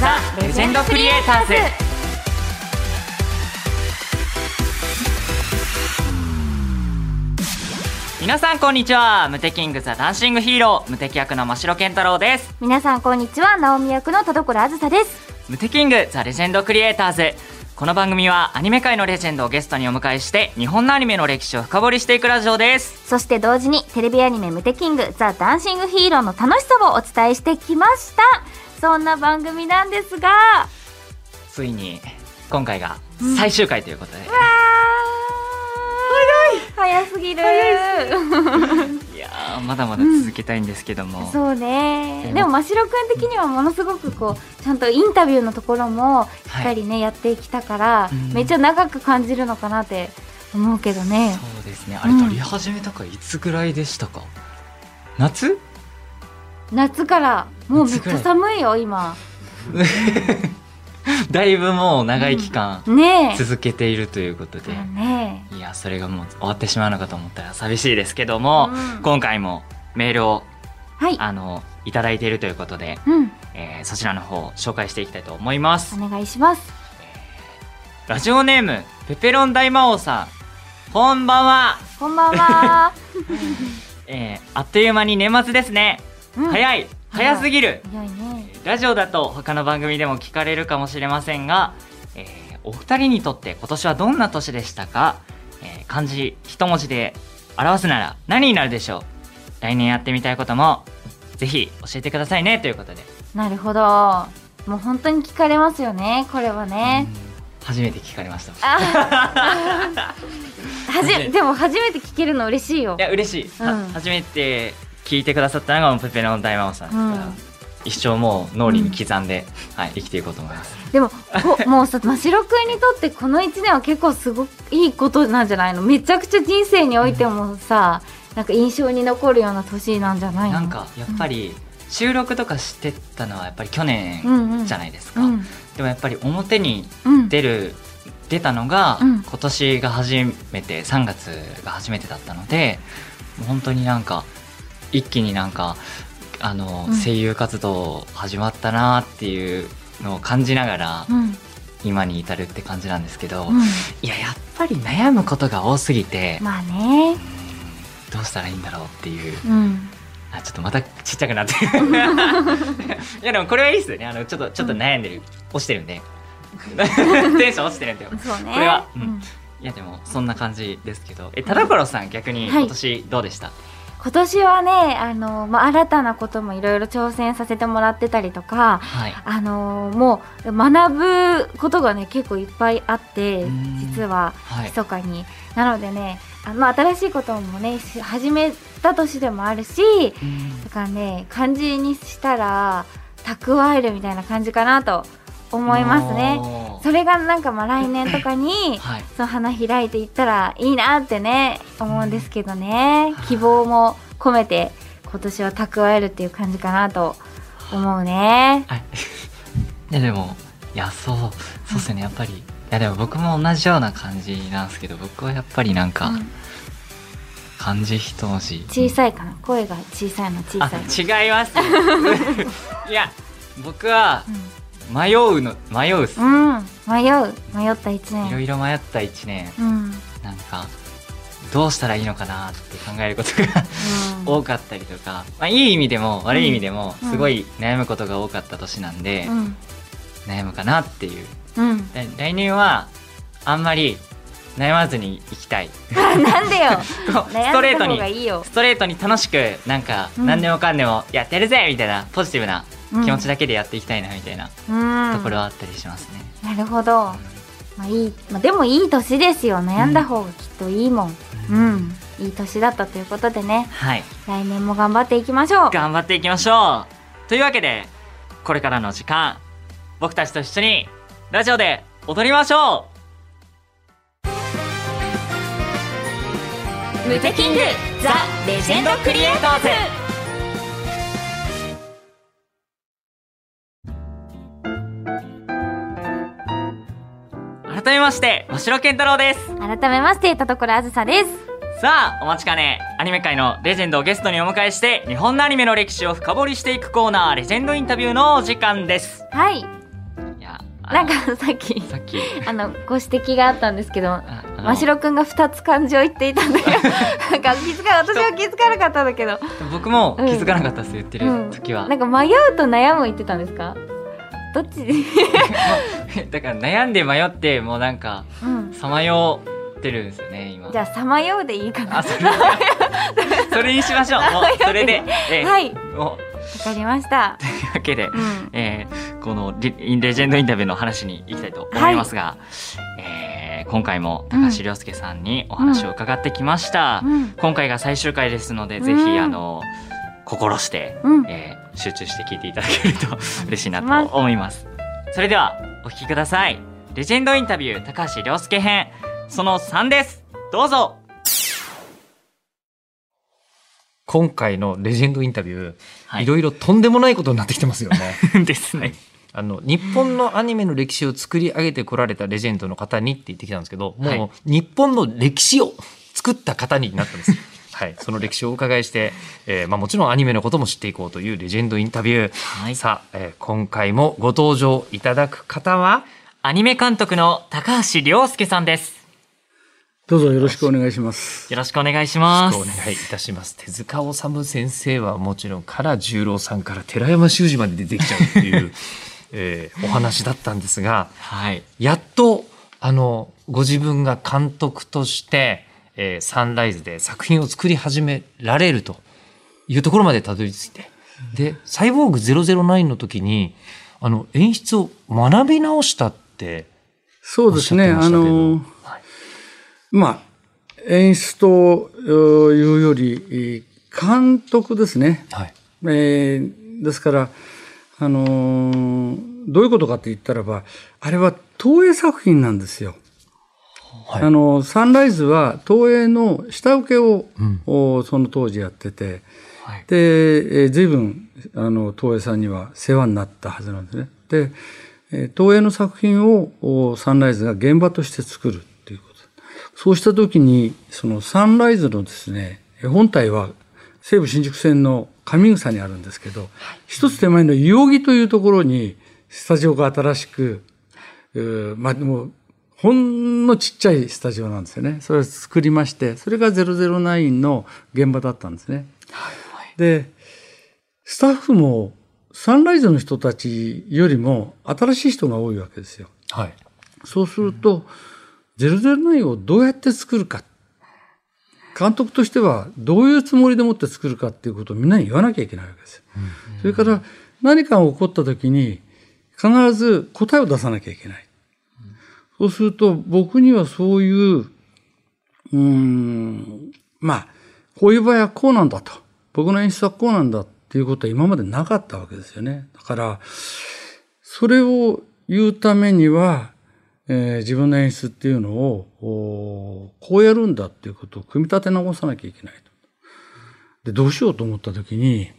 ザ・レジェンドクリエイターズ。皆さんこんにちは。ムテキングザダンシングヒーロー。ムテキ役の真城健太郎です。皆さんこんにちは。直美役の田所あずさです。ムテキングザ・レジェンドクリエイターズ。この番組はアニメ界のレジェンドをゲストにお迎えして日本のアニメの歴史を深掘りしていくラジオです。そして同時にテレビアニメムテキングザ・ダンシングヒーローの楽しさをお伝えしてきましたそんな番組なんですがついに今回が最終回ということで、わー。早すぎる。い。やーまだまだ続けたいんですけども、そうね。でもでも真城くん的にはものすごくこうちゃんとインタビューのところもしっかりね、やってきたから、うん。めっちゃ長く感じるのかなって思うけどね。そうですね。あれ撮り始めたかいつぐらいでしたか、夏？夏からもうめっちゃ寒いよ今。だいぶもう長い期間ねえ。続けているということで、ねいやそれがもう終わってしまうのかと思ったら寂しいですけども、うん。今回もメールをえはい。あのいただいているということで、うんえーそちらの方を紹介していきたいと思います。お願いします。ラジオネームペペロン大魔王さん。こんばんは、こんばんは、えーあっという間に年末ですね、早い。早すぎる。ね。ラジオだと他の番組でも聞かれるかもしれませんが、えーお二人にとって今年はどんな年でしたか、えー漢字一文字で表すなら何になるでしょう？来年やってみたいこともぜひ教えてくださいね。ということで、なるほど。もう本当に聞かれますよねこれはね、うん。初めて聞かれました。はじでも初めて聞けるの嬉しいよ。や嬉しい、はうん。初めて聞いてくださったのがペペロン大魔王さんですから、うん一生もう脳裏に刻んで、はい、生きていこうと思います。でもこもうさ真城くんにとってこの1年は結構すごくいいことなんじゃないの？めちゃくちゃ人生においてもさ、なんか印象に残るような年なんじゃないの？なんかやっぱり収録とかしてたのはやっぱり去年うんうんじゃないですか、うん。でもやっぱり表にうん出る出たのがうん。今年が初めて3月が初めてだったので本当になんか一気になんかあのうん。声優活動始まったなっていうのを感じながらうん。今に至るって感じなんですけど、うん。いややっぱり悩むことが多すぎて、まあね。うんどうしたらいいんだろうっていう。うん。あちょっとまたちっちゃくなってる。いやでもこれはいいっすよね。あのちょっとちょっと悩んでる、落ちてるんで。テンション落ちてるんでね。これは。うん。うん。いやでもそんな感じですけど。え田所さん逆にはい。今年どうでした、今年はねあの、まあ、新たなこともいろいろ挑戦させてもらってたりとかはい。あのもう学ぶことがね結構いっぱいあってうん。実ははい。密かに、なのでねあの、まあ、新しいこともねし始めた年でもあるしうん。だからね漢字にしたら蓄えるみたいな感じかなと思いますね。それがなんかまあ来年とかに はい。その花開いていったらいいなってね思うんですけどね。希望も込めて今年は蓄えるっていう感じかなと思うね。はい。いやでもいやそうそうっすよね。やっぱりいやでも僕も同じような感じなんですけど僕はやっぱりなんか、うん。漢字一文字小さいかな。声が小さいの小さいあ違います いや僕は迷うの迷うっす、うん、うん、迷う。迷った一年。いろいろ迷った一年。うん、なんかどうしたらいいのかなって考えることが多かったりとか、まあ、いい意味でも悪い意味でもうん。すごい悩むことが多かった年なんで、うん。悩むかなっていう。うん。来来年はあんまり悩まずにいきたい。あなんで よ。ストレートにストレートに楽しくなんかうん。何でもかんでもやってるぜみたいなポジティブなうん気持ちだけでやっていきたいなみたいなうん。ところはあったりしますね。なるほど、まあ、いい、まあ、でもいい年ですよ。悩んだ方がきっといいもん。うん、いい年だったということでね。はい。来年も頑張っていきましょう。頑張っていきましょう。というわけでこれからの時間僕たちと一緒にラジオで踊りましょう。ムテキングザ・レジェンドクリエイターズ改めまして真城健太郎です改めまして田所あずさですさあ、お待ちかね、アニメ界のレジェンドをゲストにお迎えして、日本のアニメの歴史を深掘りしていくコーナー、レジェンドインタビューのお時間です。はい。いや、あなんかさっき、さっき、あの、ご指摘があったんですけど、ああのましろくんが2つ漢字を言っていたんだけど、なんか気づか、私は気づかなかったんだけど。僕も気づかなかったです、言ってるうん時は。なんか迷うと悩む言ってたんですか？どっち？だから悩んで迷って、もうなんか、うん。さまよってるんですよね、今。じゃあ、さまようでいいかな。あ、それ、それにしましょう。もう、それで、えーはい。もわかりました。う、というわけで、うん。えーこのレレジェンドインタビューの話に行きたいと思いますが、えー今回も高橋亮介さんにお話を伺ってきました。うん。今回が最終回ですので、うんぜひ、あの、心して、うん。えー集中して聞いていただけると嬉しいなと思います。それでは、お聞きください。レジェンドインタビュー、高橋亮介編、その3です。どうぞ今回のレジェンドインタビュー、はいいろいろとんでもないことになってきてますよね。ですね。あの、日本のアニメの歴史を作り上げてこられたレジェンドの方にって言ってきたんですけど、もう、はい日本の歴史を作った方になったんです。はい。その歴史をお伺いして、えーまあもちろんアニメのことも知っていこうというレジェンドインタビュー。はいさあ、えー今回もご登場いただく方は、アニメ監督の高橋亮介さんです。どうぞよろしくお願いします。よろしくお願いします。お願いいたします。手塚治虫先生はもちろん、唐十郎さんから寺山修司まで出てきちゃうっていう、えーお話だったんですが、はい。やっと、あの、ご自分が監督として、えーサンライズで作品を作り始められるというところまでたどり着いて。で、サイボーグ009の時に、あの、演出を学び直したって、そうですね。あの、はいまあ、演出というより、監督ですね。はい。えーですから、あのーどういうことかって言ったらば、あれは東映作品なんですよ。はいあの、サンライズは東映の下請けを、うんおその当時やってて、はい。で、えー随分、あの、東映さんには世話になったはずなんですね。で、えー東映の作品をおサンライズが現場として作るっていうこと。そうした時に、そのサンライズのですね、えー本体は西武新宿線の上草にあるんですけど、一つ手前の代々木というところにスタジオが新しく、まあでも、ほんのちっちゃいスタジオなんですよね。それを作りまして、それが009の現場だったんですね。で、スタッフもサンライズの人たちよりも新しい人が多いわけですよ。はい。そうすると、009をどうやって作るか。監督としてはどういうつもりでもって作るかっていうことをみんなに言わなきゃいけないわけですよ。それから何かが起こった時に必ず答えを出さなきゃいけない。そうすると僕にはそういう、うん、まあ、こういう場合はこうなんだと。僕の演出はこうなんだっていうことは今までなかったわけですよね。だから、それを言うためには、えー自分の演出っていうのを、こうやるんだっていうことを組み立て直さなきゃいけないと。で、どうしようと思ったときに、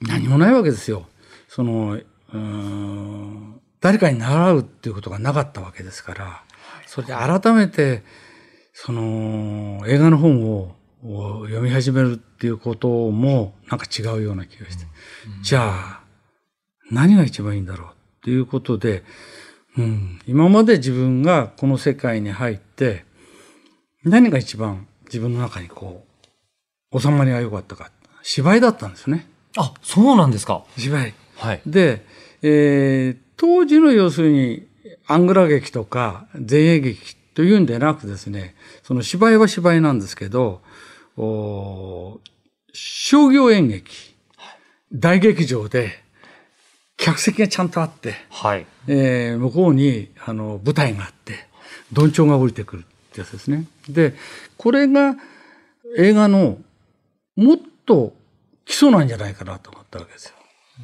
何もないわけですよ。その、うん誰かに習うっていうことがなかったわけですから、それで改めて、その、映画の本をを読み始めるっていうこともなんか違うような気がして、じゃあ、何が一番いいんだろうっていうことで、うん、今まで自分がこの世界に入って、何が一番自分の中にこう、収まりが良かったか。芝居だったんですよね。あ、そうなんですか。芝居。はい。で、えー当時の要するに、アングラ劇とか前衛劇というんでなくですね、その芝居は芝居なんですけど、お商業演劇、大劇場で、客席がちゃんとあって、はい。えー向こうにあの舞台があって、どんちょうが降りてくるってやつですね。で、これが映画のもっと基礎なんじゃないかなと思ったわけですよ。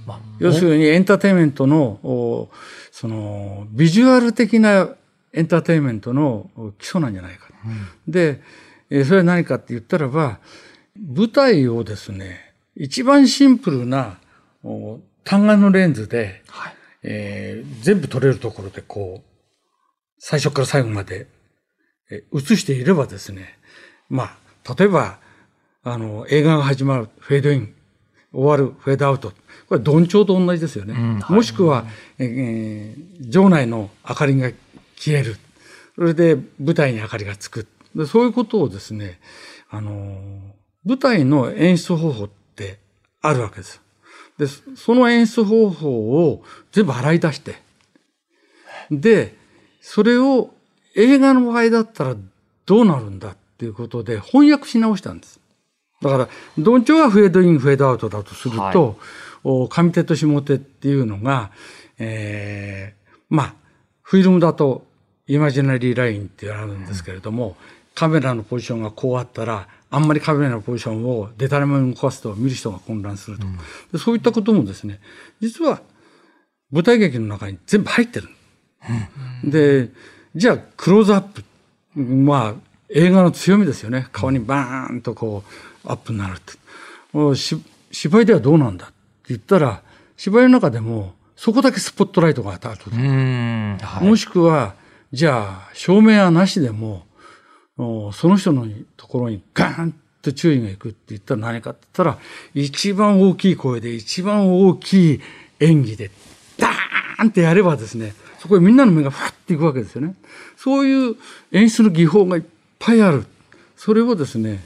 まあ要するにエンターテインメントの、おその、ビジュアル的なエンターテインメントのお基礎なんじゃないか。で、えーそれは何かって言ったらば、舞台をですね、一番シンプルなお単眼のレンズで、はい。えー全部撮れるところでこう、最初から最後まで、えー映していればですね、まあ、例えば、あの、映画が始まる、フェードイン、終わる、フェードアウト。これ、どんちょうと同じですよね。うんはいもしくは、えー場内の明かりが消える。それで、舞台に明かりがつく。でそういうことをですね、あのー舞台の演出方法ってあるわけです。で、その演出方法を全部洗い出して、で、それを映画の場合だったらどうなるんだっていうことで翻訳し直したんです。だから、どんちょうがフェードイン、フェードアウトだとすると、お上手と下手っていうのが、えーまあ、フィルムだとイマジナリーラインってあるんですけれども、カメラのポジションがこうあったら、あんまりカメラのポジションをデタラメに動かすと見る人が混乱すると。でそういったこともですね、実は舞台劇の中に全部入ってる。で、じゃあクローズアップ。まあ、映画の強みですよね。顔にバーンとこう、アップになると。芝居ではどうなんだ？って言ったら、芝居の中でも、そこだけスポットライトが当たると。もしくは、じゃあ、照明はなしでも、おその人のところにガーンと注意がいくって言ったら何かって言ったら、一番大きい声で、一番大きい演技で、ダーンってやればですね、そこへみんなの目がファッていくわけですよね。そういう演出の技法がいっぱいある。それをですね、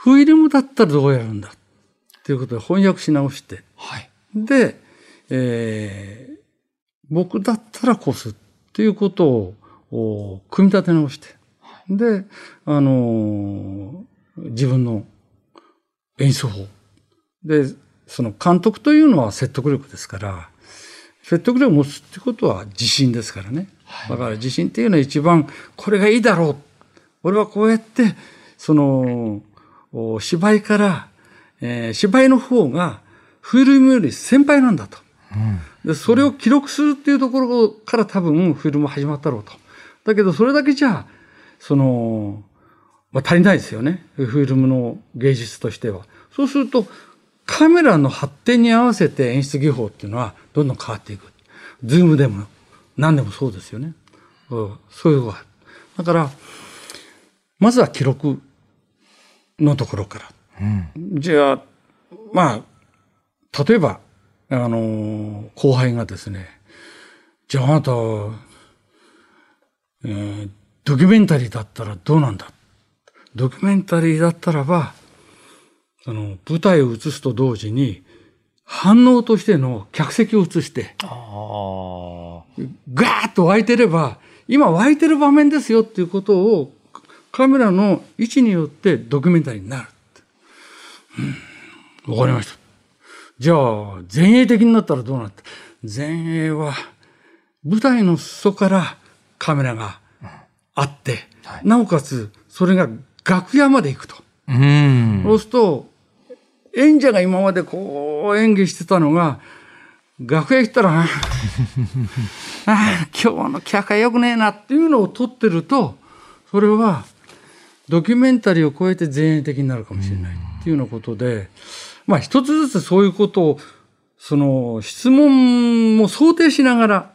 フィルムだったらどうやるんだ？っていうことで翻訳し直して、はい。で、えー僕だったらこすっていうことをお組み立て直して、で、あのー自分の演出法。で、その監督というのは説得力ですから、説得力を持つってことは自信ですからね。だから自信っていうのは一番これがいいだろう。俺はこうやって、その、お芝居から、えー芝居の方がフィルムより先輩なんだと。でそれを記録するっていうところから多分フィルム始まったろうと。だけどそれだけじゃ、その、まあ、足りないですよね。フィルムの芸術としては。そうすると、カメラの発展に合わせて演出技法っていうのはどんどん変わっていく。ズームでも何でもそうですよね。うんそういうのが。だから、まずは記録のところから。じゃあ、まあ、例えば、あの、後輩がですね、じゃああなた、えードキュメンタリーだったらどうなんだ？ドキュメンタリーだったらば、その、舞台を映すと同時に、反応としての客席を映して。ガーッと湧いてれば、今湧いてる場面ですよっていうことを、カメラの位置によってドキュメンタリーになる。うん。わかりました。じゃあ、前衛的になったらどうなった？前衛は、舞台の裾からカメラがあって、なおかつ、それが楽屋まで行くと。うん。そうすると、演者が今までこう演技してたのが、楽屋行ったら、あ あ、今日の客が良くねえなっていうのを撮ってると、それはドキュメンタリーを超えて前衛的になるかもしれないっていうようなことで、まあ一つずつそういうことを、その質問も想定しながら、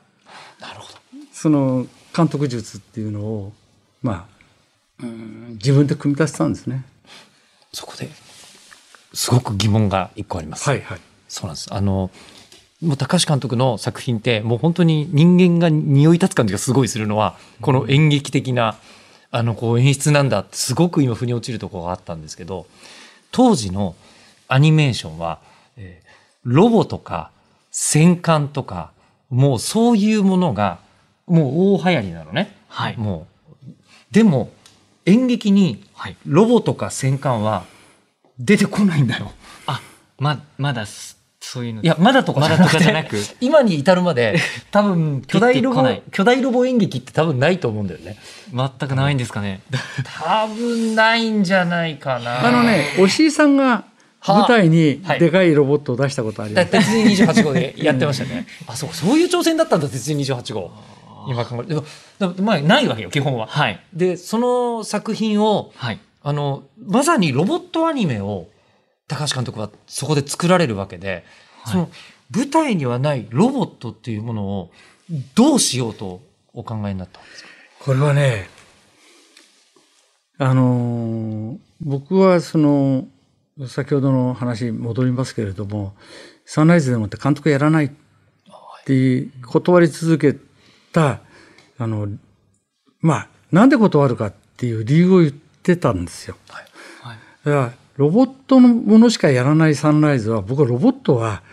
なるほど。その監督術っていうのを、まあ、うん自分で組み立てたんですね。そこで、すごく疑問が一個あります。はいはい。そうなんです。あの、もう高橋監督の作品って、もう本当に人間が匂い立つ感じがすごいするのは、この演劇的な、あの、こう演出なんだって、すごく今腑に落ちるところがあったんですけど、当時のアニメーションは、えーロボとか戦艦とか、もうそういうものが、もう大流行りなのね。はいもう。でも、演劇にはいロボとか戦艦は出てこないんだよ。あままだすそういうのいや、まだとかまだとかじゃなく 今に至るまで、多分、巨大ロボ巨大ロボ演劇って多分ないと思うんだよね。全くないんですかね多分ないんじゃないかな。あのね、押井さんが舞台にはいでかいロボットを出したことあります。だ鉄人28号で やってましたね。あ、そう、そういう挑戦だったんだ、鉄人28号。今考えでもまあ、ないわけよ、基本は。はいで、その作品を、はいあの、まさにロボットアニメを、高橋監督はそこで作られるわけで、その、舞台にはないロボットっていうものを、どうしようとお考えになったんですか？これはね、あのー僕はその、先ほどの話に戻りますけれども、サンライズでもって監督やらないって断り続けた、あの、まあ、なんで断るかっていう理由を言ってたんですよ。はい。だから、ロボットのものしかやらないサンライズは、僕はロボットは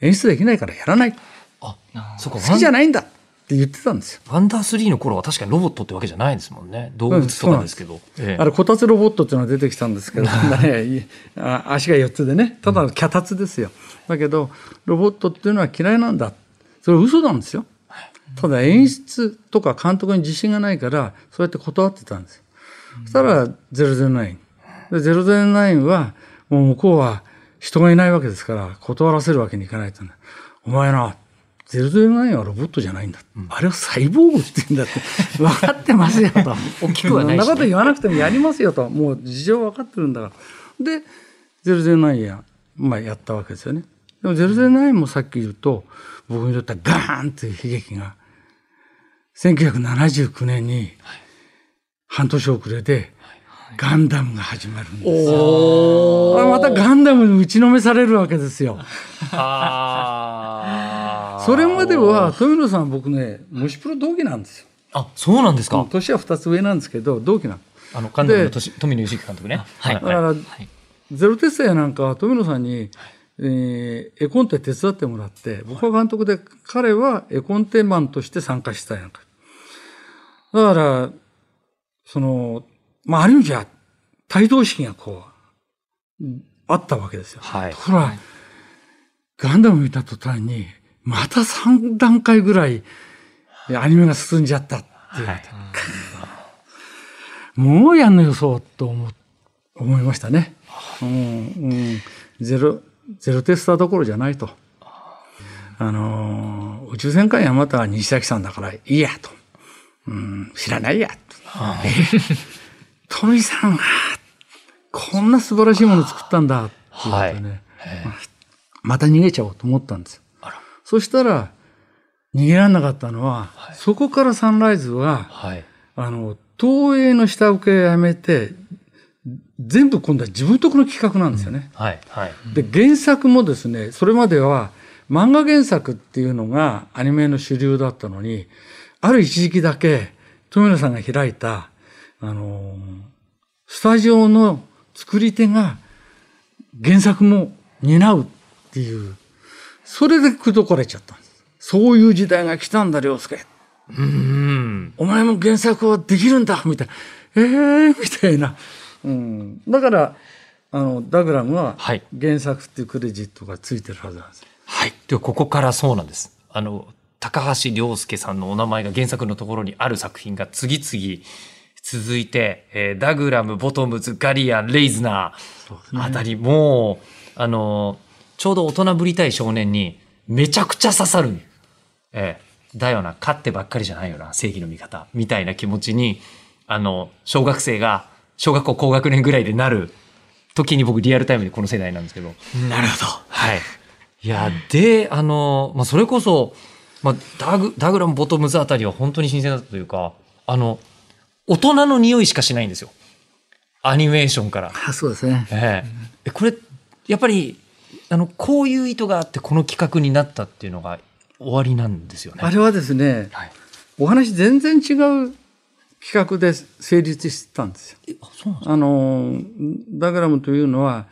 演出できないからやらない。あ、そうか、好きじゃないんだって言ってたんですよ。ワンダー3の頃は確かにロボットってわけじゃないですもんね。動物とかですけど。ええあれ、こたつロボットっていうのが出てきたんですけど、ね、足が4つでね、ただの脚立ですよ。だけど、ロボットっていうのは嫌いなんだ。それ嘘なんですよ。ただ演出とか監督に自信がないから、そうやって断ってたんですよ。そしたら、009。で、009は、もう向こうは人がいないわけですから、断らせるわけにいかないと、ね。お前な、009はロボットじゃないんだ。あれはサイボーグって言うんだって。分かってますよと。大きくはないしねそんなこと言わなくてもやりますよと。もう事情分かってるんだから。で、009や、まあやったわけですよね。でも009もさっき言うと、僕にとってはガーンという悲劇が、1979年に半年遅れで、ガンダムが始まるんですよ。またガンダムに打ちのめされるわけですよ。それまでは、富野さんは僕ね、虫プロ同期なんですよ。あ、そうなんですか？年は2つ上なんですけど、同期なの。あの、関東の年富野義行監督ね。はいだから、ゼロテストやなんかは富野さんに、えー絵コンテ手伝ってもらって、僕は監督で、彼は絵コンテマンとして参加したやんか。だから、その、まあ、ある意味じゃ、帯同式がこう、あったわけですよ。はいところが、ガンダム見た途端に、また3段階ぐらい、アニメが進んじゃったって言われて、もうやんのよ、そう、と思う思いましたね。うん、うん、ゼロ、ゼロテスターどころじゃないと。あのー宇宙戦艦ヤマタは西崎さんだからいいやと。うん、知らないやと。え富さんが、こんな素晴らしいもの作ったんだって言ってね、また逃げちゃおうと思ったんですよ。そしたら、逃げられなかったのは、そこからサンライズは、はい。あの、東映の下請けをやめて、全部今度は自分とこの企画なんですよね。はい。はい。で、原作もですね、それまでは漫画原作っていうのがアニメの主流だったのに、ある一時期だけ、富野さんが開いた、あの、スタジオの作り手が原作も担うっていう、それで口説かれちゃったんです。そういう時代が来たんだ、良介。うん。お前も原作はできるんだみたいな。ええー、みたいな。うん。だから、あの、ダグラムははい原作っていうクレジットがついてるはずなんですよ。はい。では、ここからそうなんです。あの、高橋良介さんのお名前が原作のところにある作品が次々続いて、えーダグラム、ボトムズ、ガリアン、レイズナーあたり、もう、あの、ちょうど大人ぶりたい少年にめちゃくちゃ刺さる。ええだよな、勝ってばっかりじゃないよな、正義の味方。みたいな気持ちに、あの、小学生が、小学校高学年ぐらいでなる時に僕リアルタイムでこの世代なんですけど。なるほど。はい。いや、で、あの、まあ、それこそ、まあ、ダグ、ダグラムボトムズあたりは本当に新鮮だったというか、あの、大人の匂いしかしないんですよ。アニメーションから。あ、そうですね。えええこれ、やっぱり、あの、こういう意図があってこの企画になったっていうのが終わりなんですよね。あれはですね、はい。お話全然違う企画で成立してたんですよ。えあ、そうなんですあの、ダグラムというのは、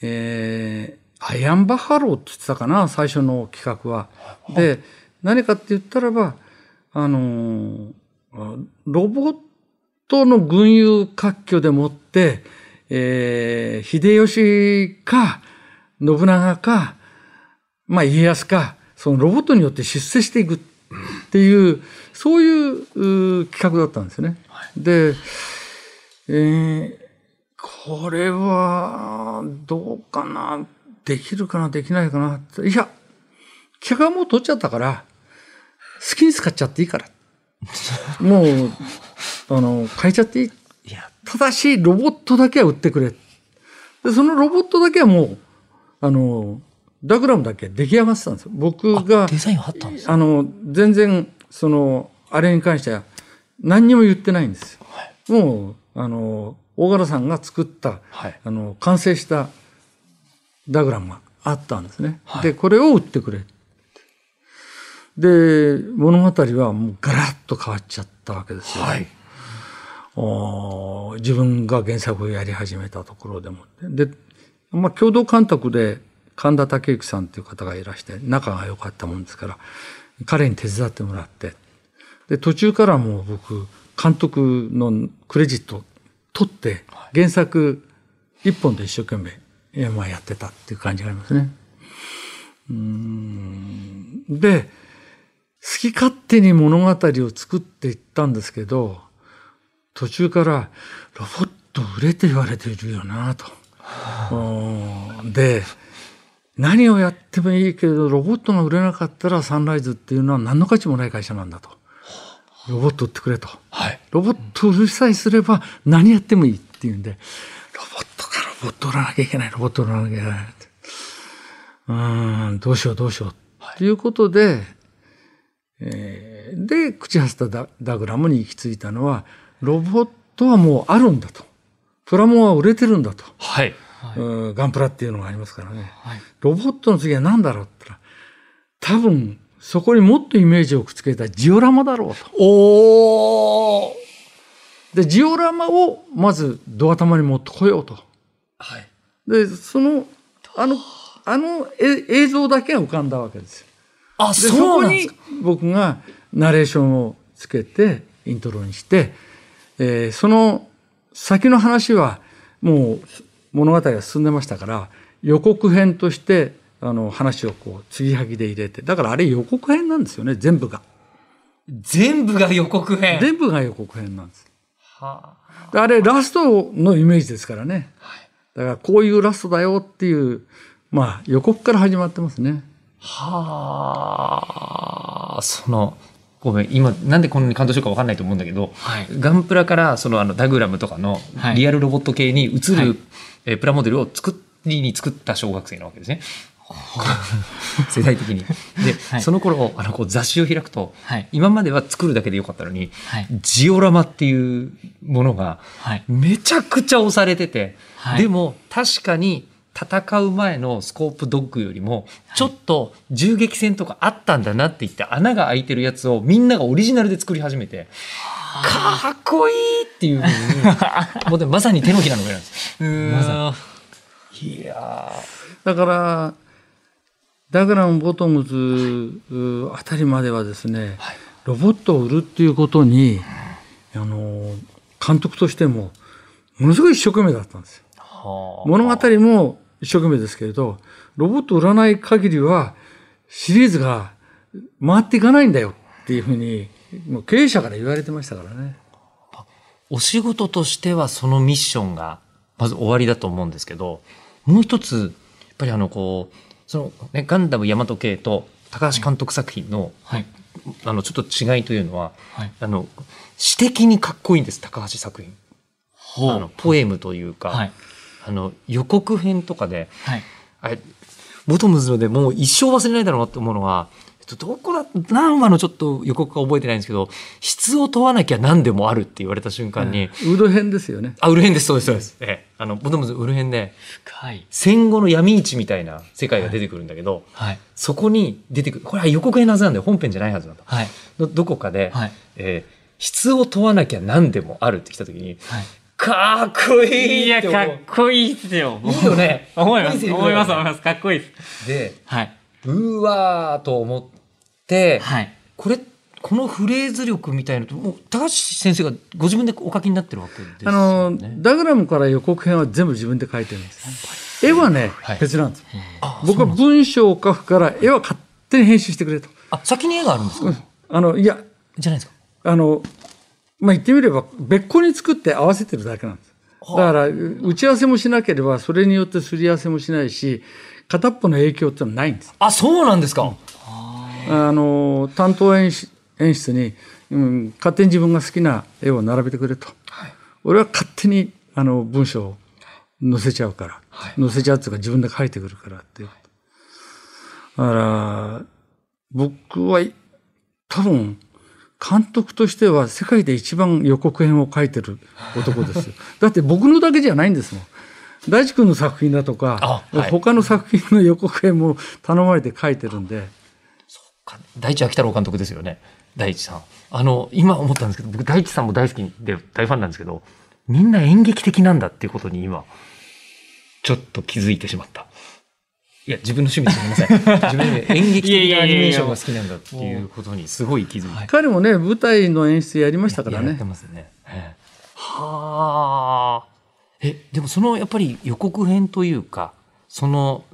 えー、アイアンバッファローって言ってたかな、最初の企画は。で、何かって言ったらば、あの、ロボットの群雄割拠でもって、えー、秀吉か、信長か、まあ家康か、そのロボットによって出世していくっていう、そういうう企画だったんですよね。で、えーこれは、どうかなできるかなできないかないや、企画はもう取っちゃったから、好きに使っちゃっていいから。もう、あの、変えちゃっていい？いや、ただし、ロボットだけは売ってくれ。で、そのロボットだけはもう、あの、ダグラムだけ出来上がってたんですよ。僕が、デザインあったんですあの、全然、その、あれに関しては、何にも言ってないんですよ。もう、あの、大柄さんが作った、はい。あの、完成したダグラムがあったんですね。はいで、これを売ってくれ。で、物語はもうガラッと変わっちゃったわけですよ。はい。自分が原作をやり始めたところでもって。で、まあ、共同監督で神田武之さんっていう方がいらして、仲が良かったもんですから、彼に手伝ってもらって、で、途中からもう僕、監督のクレジット取って、原作一本で一生懸命、えまあ、やってたっていう感じがありますね。うーんで、好き勝手に物語を作っていったんですけど、途中からロボット売れて言われているよなと。うんで、何をやってもいいけど、ロボットが売れなかったらサンライズっていうのは何の価値もない会社なんだと。ロボット売ってくれと。はい。ロボット売るさえすれば何やってもいいっていうんで、ロボットかロボット売らなきゃいけない、ロボット売らなきゃいけないって。うーん、どうしようどうしよう。ということで、えーで、口はしたダダグラムに行き着いたのは、ロボットはもうあるんだと。プラモは売れてるんだと。はい。うんガンプラっていうのがありますからね。はい。ロボットの次は何だろうって言ったら、多分、そこにもっとイメージをくっつけたジオラマだろうと。おー。で、ジオラマをまずドア玉に持ってこようと。はい。で、その、あの、あのえ映像だけが浮かんだわけですよ。あ、で、そそうこになんですか。僕がナレーションをつけて、イントロにして、えーその先の話はもう物語が進んでましたから、予告編として、あの話をこう、継ぎはぎで入れて。だからあれ予告編なんですよね、全部が。全部が予告編。全部が予告編なんです。はであれラストのイメージですからね。だからこういうラストだよっていう、まあ予告から始まってますね。はあ、その、ごめん、今、なんでこんなに感動してるかわかんないと思うんだけど、はい。ガンプラから、その、あの、ダグラムとかのはい。リアルロボット系に移る、はい。えープラモデルを作りに作った小学生なわけですね。世代的に。で、はい。その頃、あの、こう雑誌を開くと、はい。今までは作るだけでよかったのに、はい。ジオラマっていうものが、はい。めちゃくちゃ押されてて、はい。でも確かに戦う前のスコープドッグよりもちょっと銃撃戦とかあったんだなって言って穴が開いてるやつをみんながオリジナルで作り始めてかっこいいっていうふうに もうでもまさに手のひらの上なんですまさいやだから、ダグラム・ボトムズうあたりまではですね、はい。ロボットを売るっていうことに、あの、監督としても、ものすごい一生懸命だったんですよ。ー物語も一生懸命ですけれど、ロボットを売らない限りは、シリーズが回っていかないんだよっていうふうに、もう経営者から言われてましたからね。お仕事としてはそのミッションがまず終わりだと思うんですけど、もう一つ、やっぱりあのこう、そのね、ガンダムヤマト系と高橋監督作品の、はい。あのちょっと違いというのは、はい。あの、詩的にかっこいいんです、高橋作品。ほあの、ポエムというか、はいあの、予告編とかで、はい。あれ、ボトムズのでもう一生忘れないだろうなって思うのは、えっと、どこだ、何話のちょっと予告か覚えてないんですけど、質を問わなきゃ何でもあるって言われた瞬間に、ウード編ですよね。あ、ウルヘンです、そうです、そうです。ええ、あの、ボトムズウルヘンで、戦後の闇市みたいな世界が出てくるんだけど、はい。そこに出てくる、これは予告編のはずなんだよ、本編じゃないはずなんだ。はい。どどこかで、はい。えー質を問わなきゃ何でもあるって来た時に、はいかっこいいいやって思う。かっこいいっすよ。いいよね。思います。思います思います。かっこいいっす。で、はい。うわーと思って、はい。これ、このフレーズ力みたいなのと、もう高橋先生がご自分でお書きになってるわけですあよの、ね。ダグラムから予告編は全部自分で書いてるんです。絵はね、はい。別なんです。あ僕は文章を書くから絵は勝手に編集してくれと。あ、先に絵があるんですか、あの、いや、じゃないですか。あの、まあ、言ってみれば別個に作って合わせてるだけなんです。だから、打ち合わせもしなければ、それによってすり合わせもしないし、片っぽの影響ってのはないんです。あ、そうなんですか、あの、担当演出演出に、うん、勝手に自分が好きな絵を並べてくれと。俺は勝手に、あの、文章を載せちゃうから。載せちゃうっていうか自分で書いてくるからっていう。だから、僕はい多分、監督としては世界で一番予告編を書いてる男ですよ。だって僕のだけじゃないんですもん。大地君の作品だとか、あはい他の作品の予告編も頼まれて書いてるんで、か大地秋太郎監督ですよね。大地さん。あの、今思ったんですけど、僕大地さんも大好きで大ファンなんですけど、みんな演劇的なんだっていうことに今、ちょっと気づいてしまった。いや、自分の趣味ですみません。自分で演劇的なアニメーションが好きなんだっていうことにすごい気づいて。彼もね、舞台の演出やりましたからねやって。ますね。ええはあ。え、でもそのやっぱり予告編というか、その、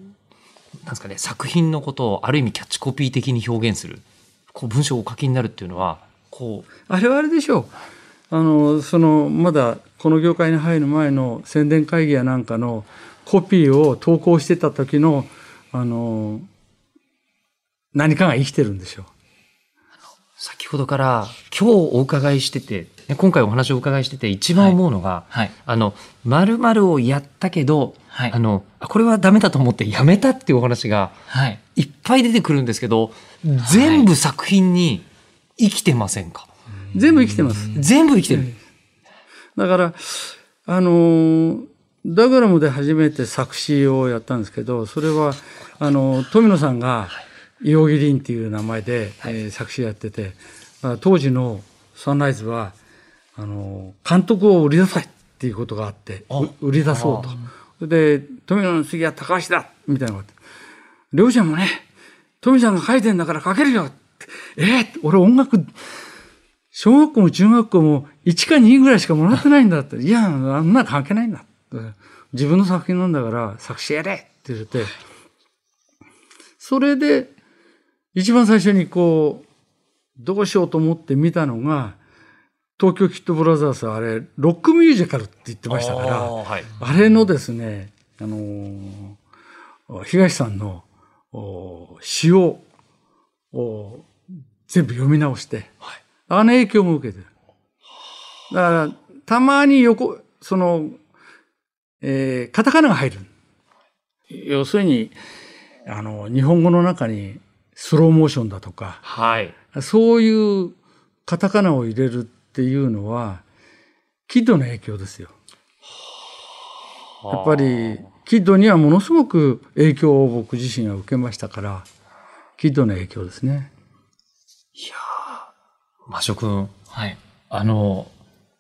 なんですかね、作品のことをある意味キャッチコピー的に表現する、こう文章をお書きになるっていうのは、こう、あれはあれでしょう。あの、その、まだこの業界に入る前の宣伝会議やなんかのコピーを投稿してた時の、あの、何かが生きてるんでしょう。先ほどから今日お伺いしてて、ね今回お話をお伺いしてて一番思うのが、はい。あの、〇〇をやったけど、はいあの、あこれはダメだと思ってやめたっていうお話がはい。いっぱい出てくるんですけど、全部作品に生きてませんか、全部生きてます。全部生きてる。だから、あの、ダグラムで初めて作詞をやったんですけど、それは、あの、富野さんが、伊予木凛っていう名前で、えー作詞やってて、あ当時のサンライズは、あの、監督を売り出さいっていうことがあって、売り出そうと。それで、富野の次は高橋だみたいなこと。両者もね、富さんが書いてんだから書けるよえー俺音楽、小学校も中学校も1か2ぐらいしかもらってないんだって。いや、あんな関係ないんだって。自分の作品なんだから作詞やれって言って、それで一番最初にこう、どうしようと思って見たのが、東京キッドブラザーズはあれ、ロックミュージカルって言ってましたから、あーはい。あれのですね、あのー東さんのお詩をお全部読み直して、あの影響も受けてる。だから、たまに横、その、えーカタカナが入る。要するに、あの、日本語の中にスローモーションだとか、はい。そういうカタカナを入れるっていうのは、キッドの影響ですよ。やっぱり、キッドにはものすごく影響を僕自身が受けましたから、キッドの影響ですね。マショ君、はい。あの、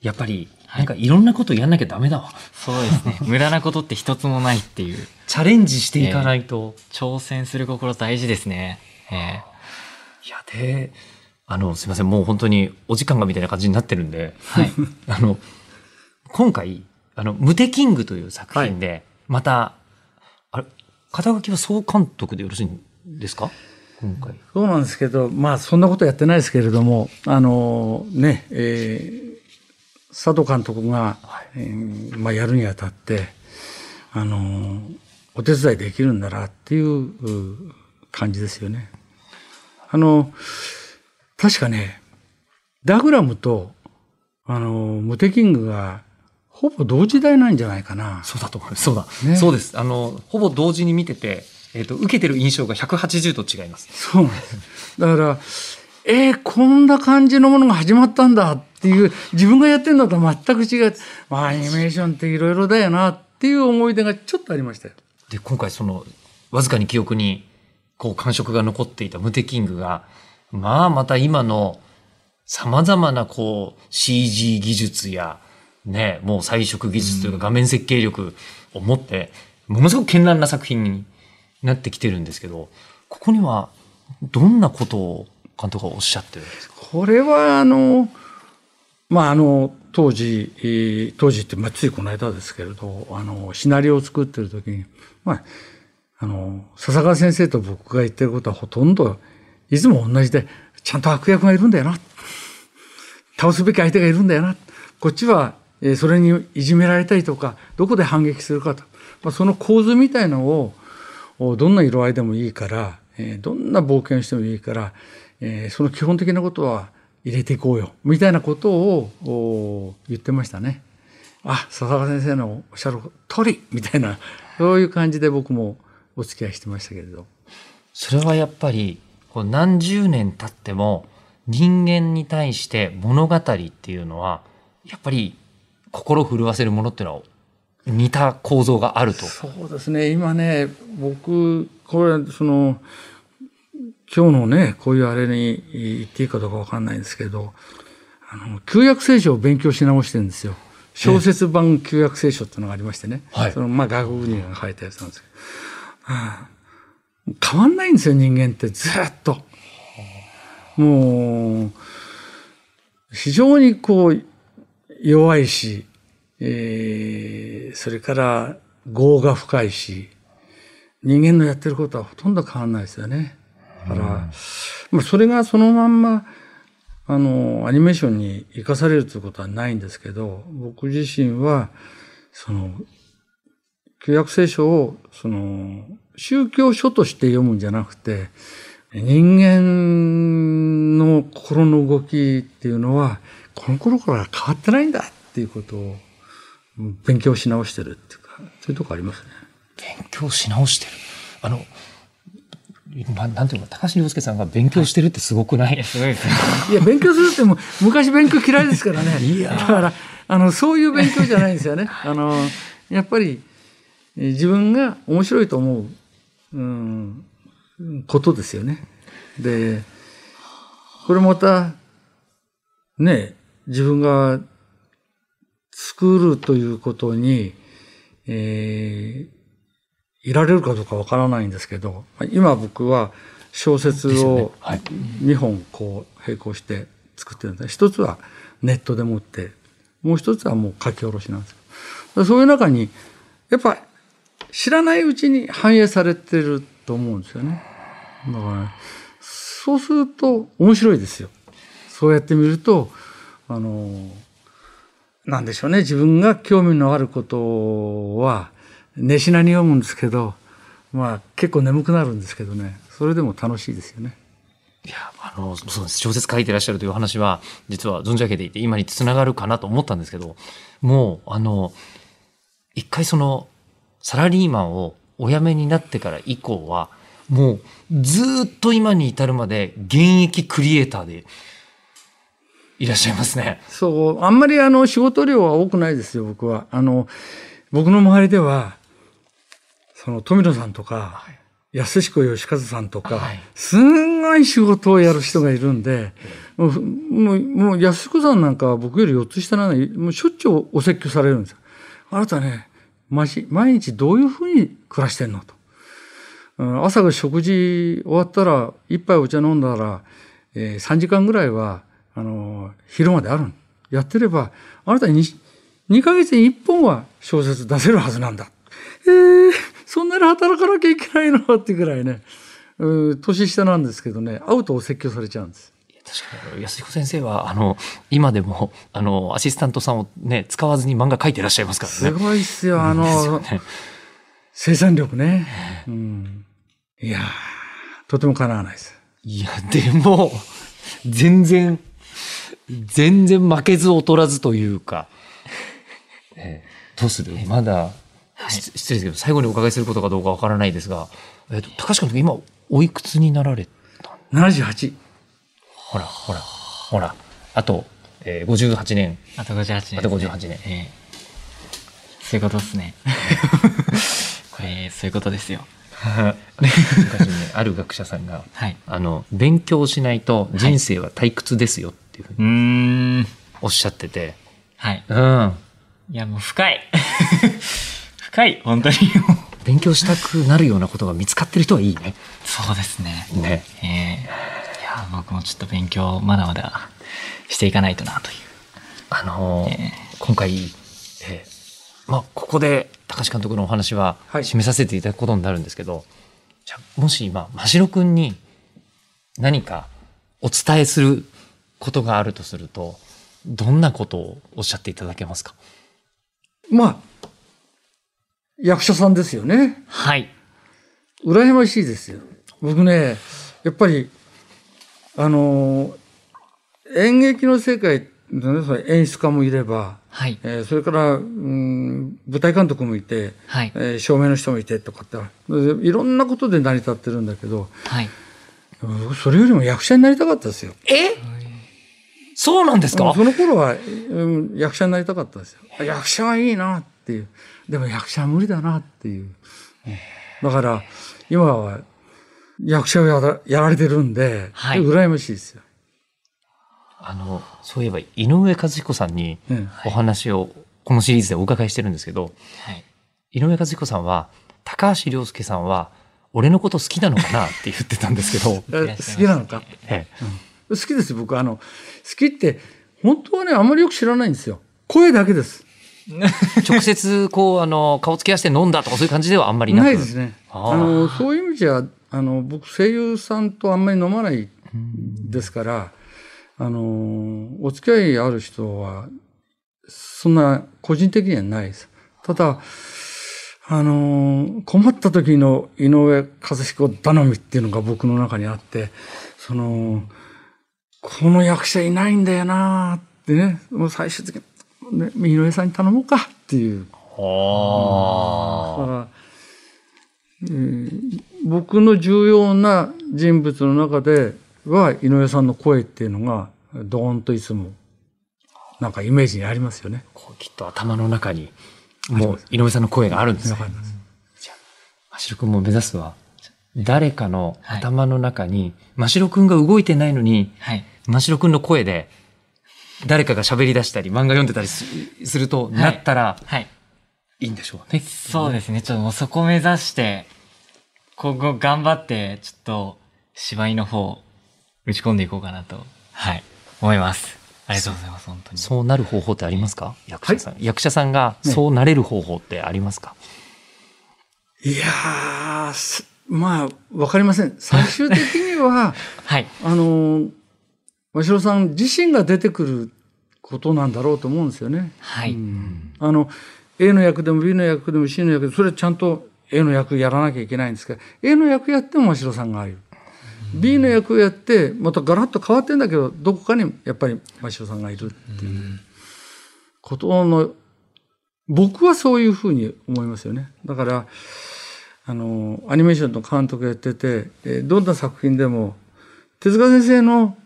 やっぱり、なんかいろんなことやんなきゃダメだわ。そうですね。無駄なことって一つもないっていう。チャレンジしていかないと。挑戦する心大事ですね。えいや、で、あの、すいません、もう本当にお時間がみたいな感じになってるんで、はい。あの、今回、あの、ムテキングという作品で、また、あれ、肩書きは総監督でよろしいんですか？今回。そうなんですけど、まあそんなことやってないですけれども、あのね、えー佐藤監督が、えーまあやるにあたって、あのお手伝いできるんだなっていうう感じですよね。あの、確かね、ダグラムと、あの、ムテキングが、ほぼ同時代なんじゃないかな。そうだと思います。そうだ。ねそうです。あの、ほぼ同時に見てて、えっ、と、受けてる印象が180度違います。そうなんです。だから、えー、こんな感じのものが始まったんだっていう、自分がやってるのとは全く違う。まあ、アニメーションっていろいろだよなっていう思い出がちょっとありましたよ。で、今回その、わずかに記憶に、こう、感触が残っていたムテキングが、まあ、また今の、様々な、こう、CG 技術や、ね、もう彩色技術というか画面設計力を持って、ものすごく絢爛な作品になってきてるんですけど、ここには、どんなことを監督はおっしゃってるんですか？これは、あの、まあ、あの、当時、当時って、まあ、ついこの間ですけれど、あの、シナリオを作ってる時に、まあ、あの、笹川先生と僕が言ってることはほとんど、いつも同じで、ちゃんと悪役がいるんだよな。倒すべき相手がいるんだよな。こっちは、えそれにいじめられたりとか、どこで反撃するかと。まあ、その構図みたいのを、どんな色合いでもいいから、えどんな冒険してもいいから、えその基本的なことは入れていこうよ。みたいなことをお言ってましたね。あ、笹川先生のおっしゃる通りみたいな、そういう感じで僕もお付き合いしてましたけれど。それはやっぱり、こう何十年経っても、人間に対して物語っていうのはやっぱり心震わせるものっていうのは似た構造があると。そうですね。今ね、僕、これ、その、今日のね、こういうあれに言っていいかどうかわかんないんですけど、あの、旧約聖書を勉強し直してるんですよ。小説版旧約聖書っていうのがありましてね。はいその、まあ、外国人が書いたやつなんですけど。はあ変わんないんですよ、人間って。ずっと。もう、非常にこう、弱いし、えーそれから業が深いし、人間のやってることはほとんど変わんないですよね。だから、まあ、それがそのまんま、あの、アニメーションに生かされるということはないんですけど、僕自身は、その、旧約聖書を、その、宗教書として読むんじゃなくて、人間の心の動きっていうのは、この頃から変わってないんだっていうことをうん勉強し直してるっていうか、そういうとこありますね。勉強し直してる。あの、まなんていうの高橋洋介さんが勉強してるってすごくない、いやすごいですね いや、勉強するってもう、昔勉強嫌いですからね。いや。だから、あの、そういう勉強じゃないんですよね。あの、やっぱり、えー自分が面白いと思う、うん、ことですよね。で、これまた、ね、自分が作るということに、えーいられるかどうかわからないんですけど、今僕は小説をはい2本こう並行して作ってるんです一つはネットでもって、もう一つはもう書き下ろしなんですよ。そういう中に、やっぱ知らないうちに反映されてると思うんですよね。だから、そうすると面白いですよ。そうやってみると、あの、なんでしょうね。自分が興味のあることは、寝しなに読むんですけど、まあ結構眠くなるんですけどね。それでも楽しいですよね。いや、あの、そうです。小説書いてらっしゃるという話は、実は存じ上げていて、今につながるかなと思ったんですけど、もう、あの、一回その、サラリーマンをお辞めになってから以降は、もう、ずーっと今に至るまで、現役クリエイターで、いらっしゃいますね。そう、あんまりあの仕事量は多くないですよ、僕は。あの、僕の周りでは、その富野さんとか、安彦義和さんとか、はいすんごい仕事をやる人がいるんで、もう、もう、もう安彦さんなんかは僕より4つ下なのに、もうしょっちゅうお説教されるんですよ。あなたね、毎日どういうふうに暮らしてんのと。うん朝が食事終わったら、一杯お茶飲んだら、えー3時間ぐらいは、あのー昼まであるのやってれば、あなたに 2, 2ヶ月に1本は小説出せるはずなんだ。えー、そんなに働かなきゃいけないの？っていうぐらいね、うん年下なんですけどね、会うとお説教されちゃうんです。いや確かに、安彦先生は、あの、今でも、あの、アシスタントさんをね、使わずに漫画書いてらっしゃいますからすね。ごいっすよ、あの、ね。生産力ね。うん、いやー、とても叶わないです。いや、でも、全然、全然負けず劣らずというか、えーどうする？まだ、し失礼ですけど、最後にお伺いすることかどうかわからないですが、えっと、高橋監督、今、おいくつになられた78。ほら、ほら、ほら、あと、えー、58年。あと58年、あと58年。ええ。そういうことですね。これそういうことですよ。昔ね、ある学者さんが、はい。あの、勉強しないと人生は退屈ですよっていうふううにーん。おっしゃってて、はい。うん。いやもう深い 深い本当に。勉強したくなるようなことが見つかってる人はいいね。そうですね。ね。ええいや僕もちょっと勉強まだまだしていかないとなという。あのーえ今回、えーまあ、ここで高橋監督のお話ははい。締めさせていただくことになるんですけど、じゃあもし今、真城くんに何かお伝えすることがあるとすると、どんなことをおっしゃっていただけますか？まあ、役者さんですよね。はい羨ましいですよ。僕ね、やっぱり、あの、演劇の世界、演出家もいれば、はいえーそれから、うん、舞台監督もいて、はいえー照明の人もいてとかって、でいろんなことで成り立ってるんだけど、はい僕それよりも役者になりたかったですよ。え？そうなんですか？うんその頃は、うん役者になりたかったですよ。あ役者はいいなっていう。でも役者は無理だなっていう。うんだから、今は役者をやらやられてるんで、はい羨ましいですよ。あの、そういえば、井上和彦さんにうんお話を、このシリーズでお伺いしてるんですけど、はい。井上和彦さんは、高橋良介さんは、俺のこと好きなのかなって言ってたんですけど、好きなのか？え好きですよ、僕。あの、好きって、本当はね、あんまりよく知らないんですよ。声だけです。え 直接、こう、あの、顔つき合わせて飲んだとかそういう感じではあんまりないですね。あの、そういう意味じゃ、あの、僕、声優さんとあんまり飲まないですから、あの、お付き合いある人は、そんな個人的にはないです。ただ、あの、困った時の井上和彦頼みっていうのが僕の中にあって、その、この役者いないんだよなってね、もう最終的に、ね、井上さんに頼もうかっていう。あ僕の重要な人物の中では井上さんの声っていうのがドーンといつもなんかイメージにありますよね。こうきっと頭の中に、もう、井上さんの声があるんですねわか。ります。真城くんも目指すは、誰かの頭の中に、真城くんが動いてないのに、はい。真城くんの声で、誰かが喋り出したり、漫画読んでたりすすると、いなったら、はい。いいんでしょうね。そうですね。ちょっともうそこ目指して、今後頑張って、ちょっと芝居の方、打ち込んでいこうかなと、はい、思います。ありがとうございます、本当に。そうなる方法ってありますか？役者さん。役者さんがそうなれる方法ってありますか、いやまあわかりません。最終的には はい。あの真城さん自身が出てくることなんだろうと思うんですよね。はい。うんあの A の役でも B の役でも C の役でもそれちゃんと A の役やらなきゃいけないんですけど A の役やっても真城さんがいる B の役をやってまたガラッと変わってんだけどどこかにやっぱり真城さんがいるっていうことの僕はそういうふうに思いますよねだからあのアニメーションの監督やってて、えーどんな作品でも手塚先生の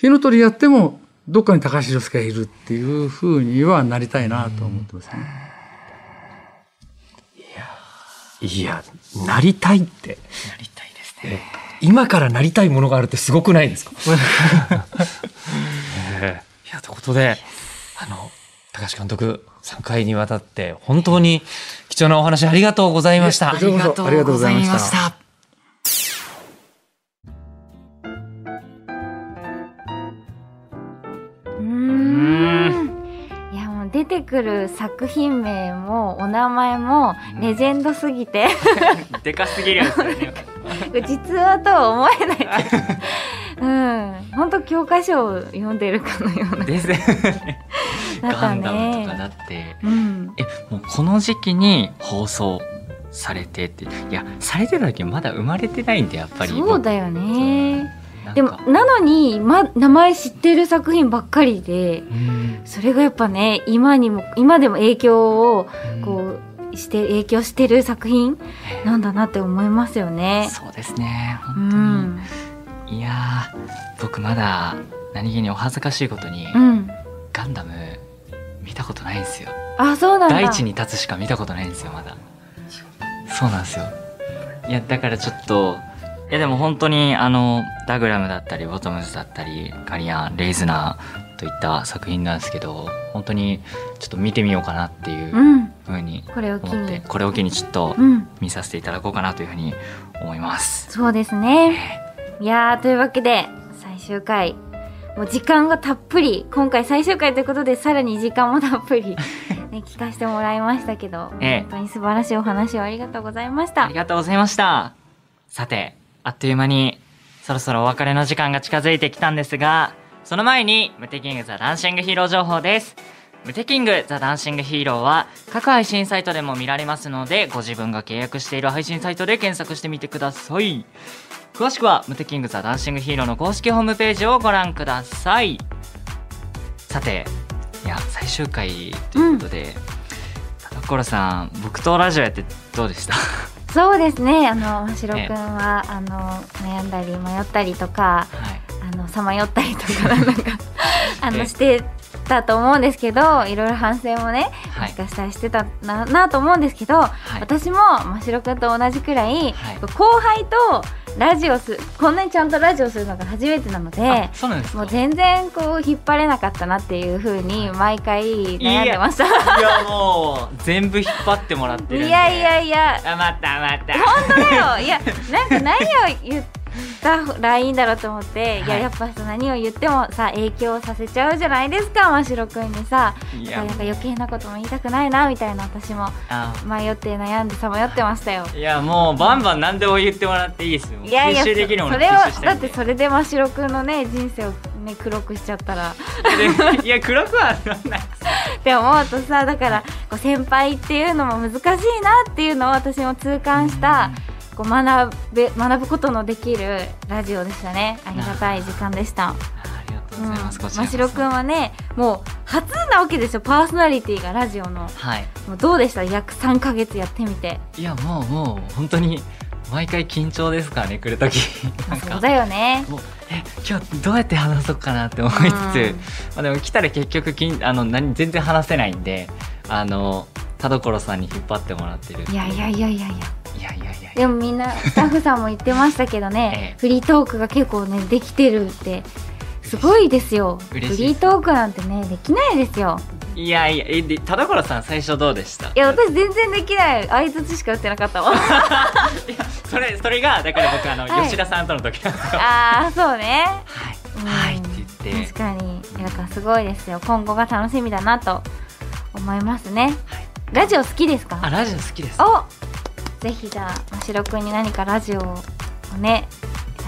火の鳥やってもどっかに高橋良介がいるっていうふうにはなりたいなと思ってますね。いや、なりたいって。やりたいですね。今からなりたいものがあるってすごくないですか？ええいや、ということで、あの、高橋監督、3回にわたって、本当に貴重なお話ありがとうございました。ありがとうございましたた。てくる作品名もお名前もレジェンドすぎてでかすぎるやつですね。実話とは思えないうん本当教科書を読んでるかのようなですね。ガンダムとかねだって。うんえ、もうこの時期に放送されてって。いや、されてた時まだ生まれてないんで、やっぱり。そうだよねでもなのに、ま、名前知ってる作品ばっかりでうんそれがやっぱね今にも今でも影響をこうして影響してる作品なんだなって思いますよね。そうですね。う本当に。ん、いやー、僕まだ何気にお恥ずかしいことに、うん、ガンダム見たことないんですよ。あそうなんだ大地に立つしか見たことないんですよ、まだ。そうなんですよ。いや、だからちょっと、いやでも本当にあの、ダグラムだったり、ボトムズだったり、ガリアン、レイズナーといった作品なんですけど、本当にちょっと見てみようかなっていううん。ふうにこれを機思って、にこれを機にちょっとうん。見させていただこうかなというふうに思います。そうですね。いやーというわけで最終回。もう時間がたっぷり。今回最終回ということでさらに時間もたっぷり、ね、聞かせてもらいましたけど、ええ。本当に素晴らしいお話をありがとうございました。ありがとうございました。さて、あっという間にそろそろお別れの時間が近づいてきたんですが、その前に、ムテキングザダンシングヒーロー情報です。ムテキングザダンシングヒーローは各配信サイトでも見られますので、ご自分が契約している配信サイトで検索してみてください。詳しくは、ムテキングザダンシングヒーローの公式ホームページをご覧ください。さて、いや、最終回ということで、高頃さん、僕とラジオやってどうでした？そうですね。あの真城くんは、あの悩んだり迷ったりとかはい。あの支さまよったりとか なんかあのえ。してたと思うんですけどいろいろ反省もねもはい。しかしたらしてたななと思うんですけど、はい。私も真城くんと同じくらい後輩とラジオすこんなにちゃんとラジオするのが初めてなのであそうなんですか？もう全然こう引っ張れなかったなっていう風に毎回悩んでました。いやもう全部引っ張ってもらっていやいやいや。あまたまた。本当だよ。いやなんか何を言ったらいいんだろうと思って、い、はい。ややっぱさ何を言ってもさ影響させちゃうじゃないですか真城くんにさ。だからなんか余計なことも言いたくないなみたいな私も。あ迷って悩んでさまよってましたよ。いやもうバンバン何でも言ってもらっていいですよ。いやいやそれを吸収しただってそれで真城くんのね人生をね黒くしちゃったら。でいや黒くはならないって思うとさだからこう先輩っていうのも難しいなっていうのを私も痛感したこう学べ学ぶことのできるラジオでしたね。ありがたい時間でした。ありがとうございます、こちらこそ。真城くんはねもう初なわけですよパーソナリティがラジオの。はい。もうどうでした？約3ヶ月やってみて。いやもうもう本当に毎回緊張ですからね来る時。そうだよね。え今日どうやって話そうかなって思いつつ、うん。まあ、でも来たら結局きんあの何全然話せないんであの田所さんに引っ張ってもらってるいやいやいやいやいやいやいやいやでもみんなスタッフさんも言ってましたけどね、ええ。フリートークが結構ねできてるってすごいですよ。フリートークなんてねできないですよ。いやいやえで田所さん最初どうでした？いや私全然できない。相づちしか打ってなかったわ。それそれがだから僕あの、はい。吉田さんとの時なんですよ。ああそうね。はい、うんはいって言って。確かに。いやだからすごいですよ。今後が楽しみだなと思いますね、ラジオ好きですか？あラジオ好きです。おぜひじゃあ真城くんに何かラジオをね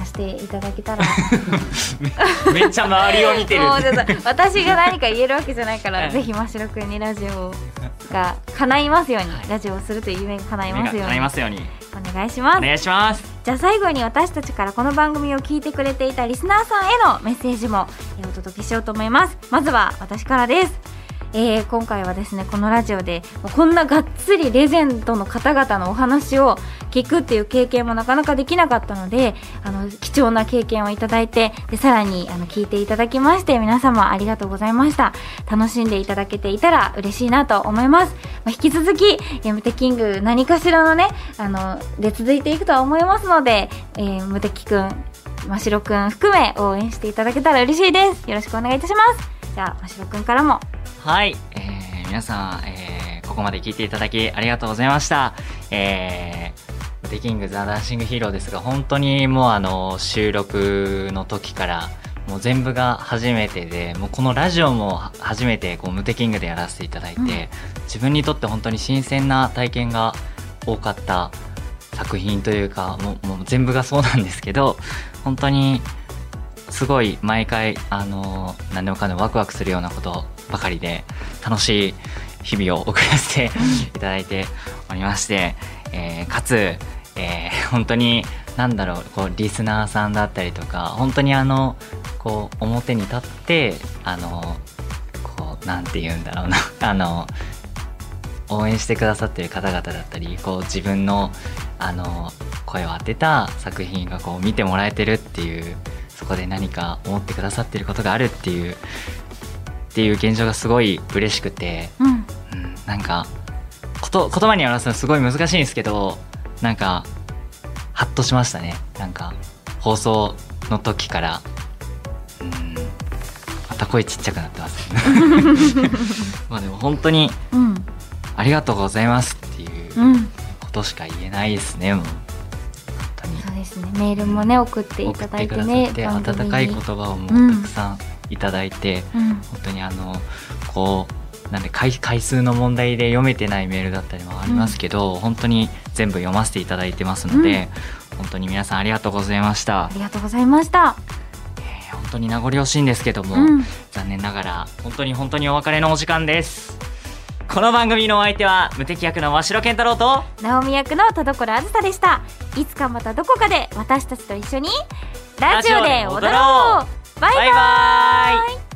させていただけたら。めっちゃ周りを見てる。私が何か言えるわけじゃないから、はい。ぜひ真城くんにラジオが叶いますように、はい。ラジオをするという夢が叶いますように。叶いますように。お願いします。お願いします。じゃあ最後に私たちからこの番組を聞いてくれていたリスナーさんへのメッセージもえーお届けしようと思います。まずは私からですえー今回はですねこのラジオでこんながっつりレジェンドの方々のお話を聞くっていう経験もなかなかできなかったのであの貴重な経験をいただいてでさらにあの聞いていただきまして皆様ありがとうございました。楽しんでいただけていたら嬉しいなと思います、まあ、引き続き「ムテキング」何かしらのねあので続いていくとは思いますので、えー、ムテキくん真城くん含め応援していただけたら嬉しいです。よろしくお願いいたします。じゃあ真城くんからも。はい、えー、皆さん、えー、ここまで聞いていただきありがとうございました。えー、ムテキングザ・ダンシング・ヒーローですが、本当にもうあの、収録の時から、もう全部が初めてで、もうこのラジオもは初めてこうムテキングでやらせていただいて、うん。自分にとって本当に新鮮な体験が多かった作品というか、もうもう全部がそうなんですけど、本当にすごい毎回あの何でもかんでもワクワクするようなことばかりで楽しい日々を送らせていただいておりまして、えーかつ、えー本当に何だろうこうリスナーさんだったりとか本当にあのこう表に立ってあのこうなんて言うんだろうな あの応援してくださってる方々だったりこう自分のあの声を当てた作品がこう見てもらえてるっていうそこで何か思ってくださってることがあるっていうっていう現状がすごい嬉しくて、うん。うん、なんかこと言葉に表すのすごい難しいんですけどなんかハッとしましたね。なんか放送の時から。うん。また声ちっちゃくなってます まあでも本当にうん。ありがとうございますっていううん。ことしか言えないですねもうですね。メールもね送っていただいてださって温かい言葉をもうんうたくさんいただいて、うん。本当にあのこうなんで回回数の問題で読めてないメールだったりもありますけど、本当に全部読ませていただいてますので、本当に皆さんありがとうございました。あ、りがとうございました。えー本当に名残惜しいんですけども、うん。残念ながら本当に本当にお別れのお時間ですこの番組のお相手は無敵役の真城健太郎と直美役の田所あずさでした。いつかまたどこかで私たちと一緒にラジオで踊ろう。バイバイ。バイバイ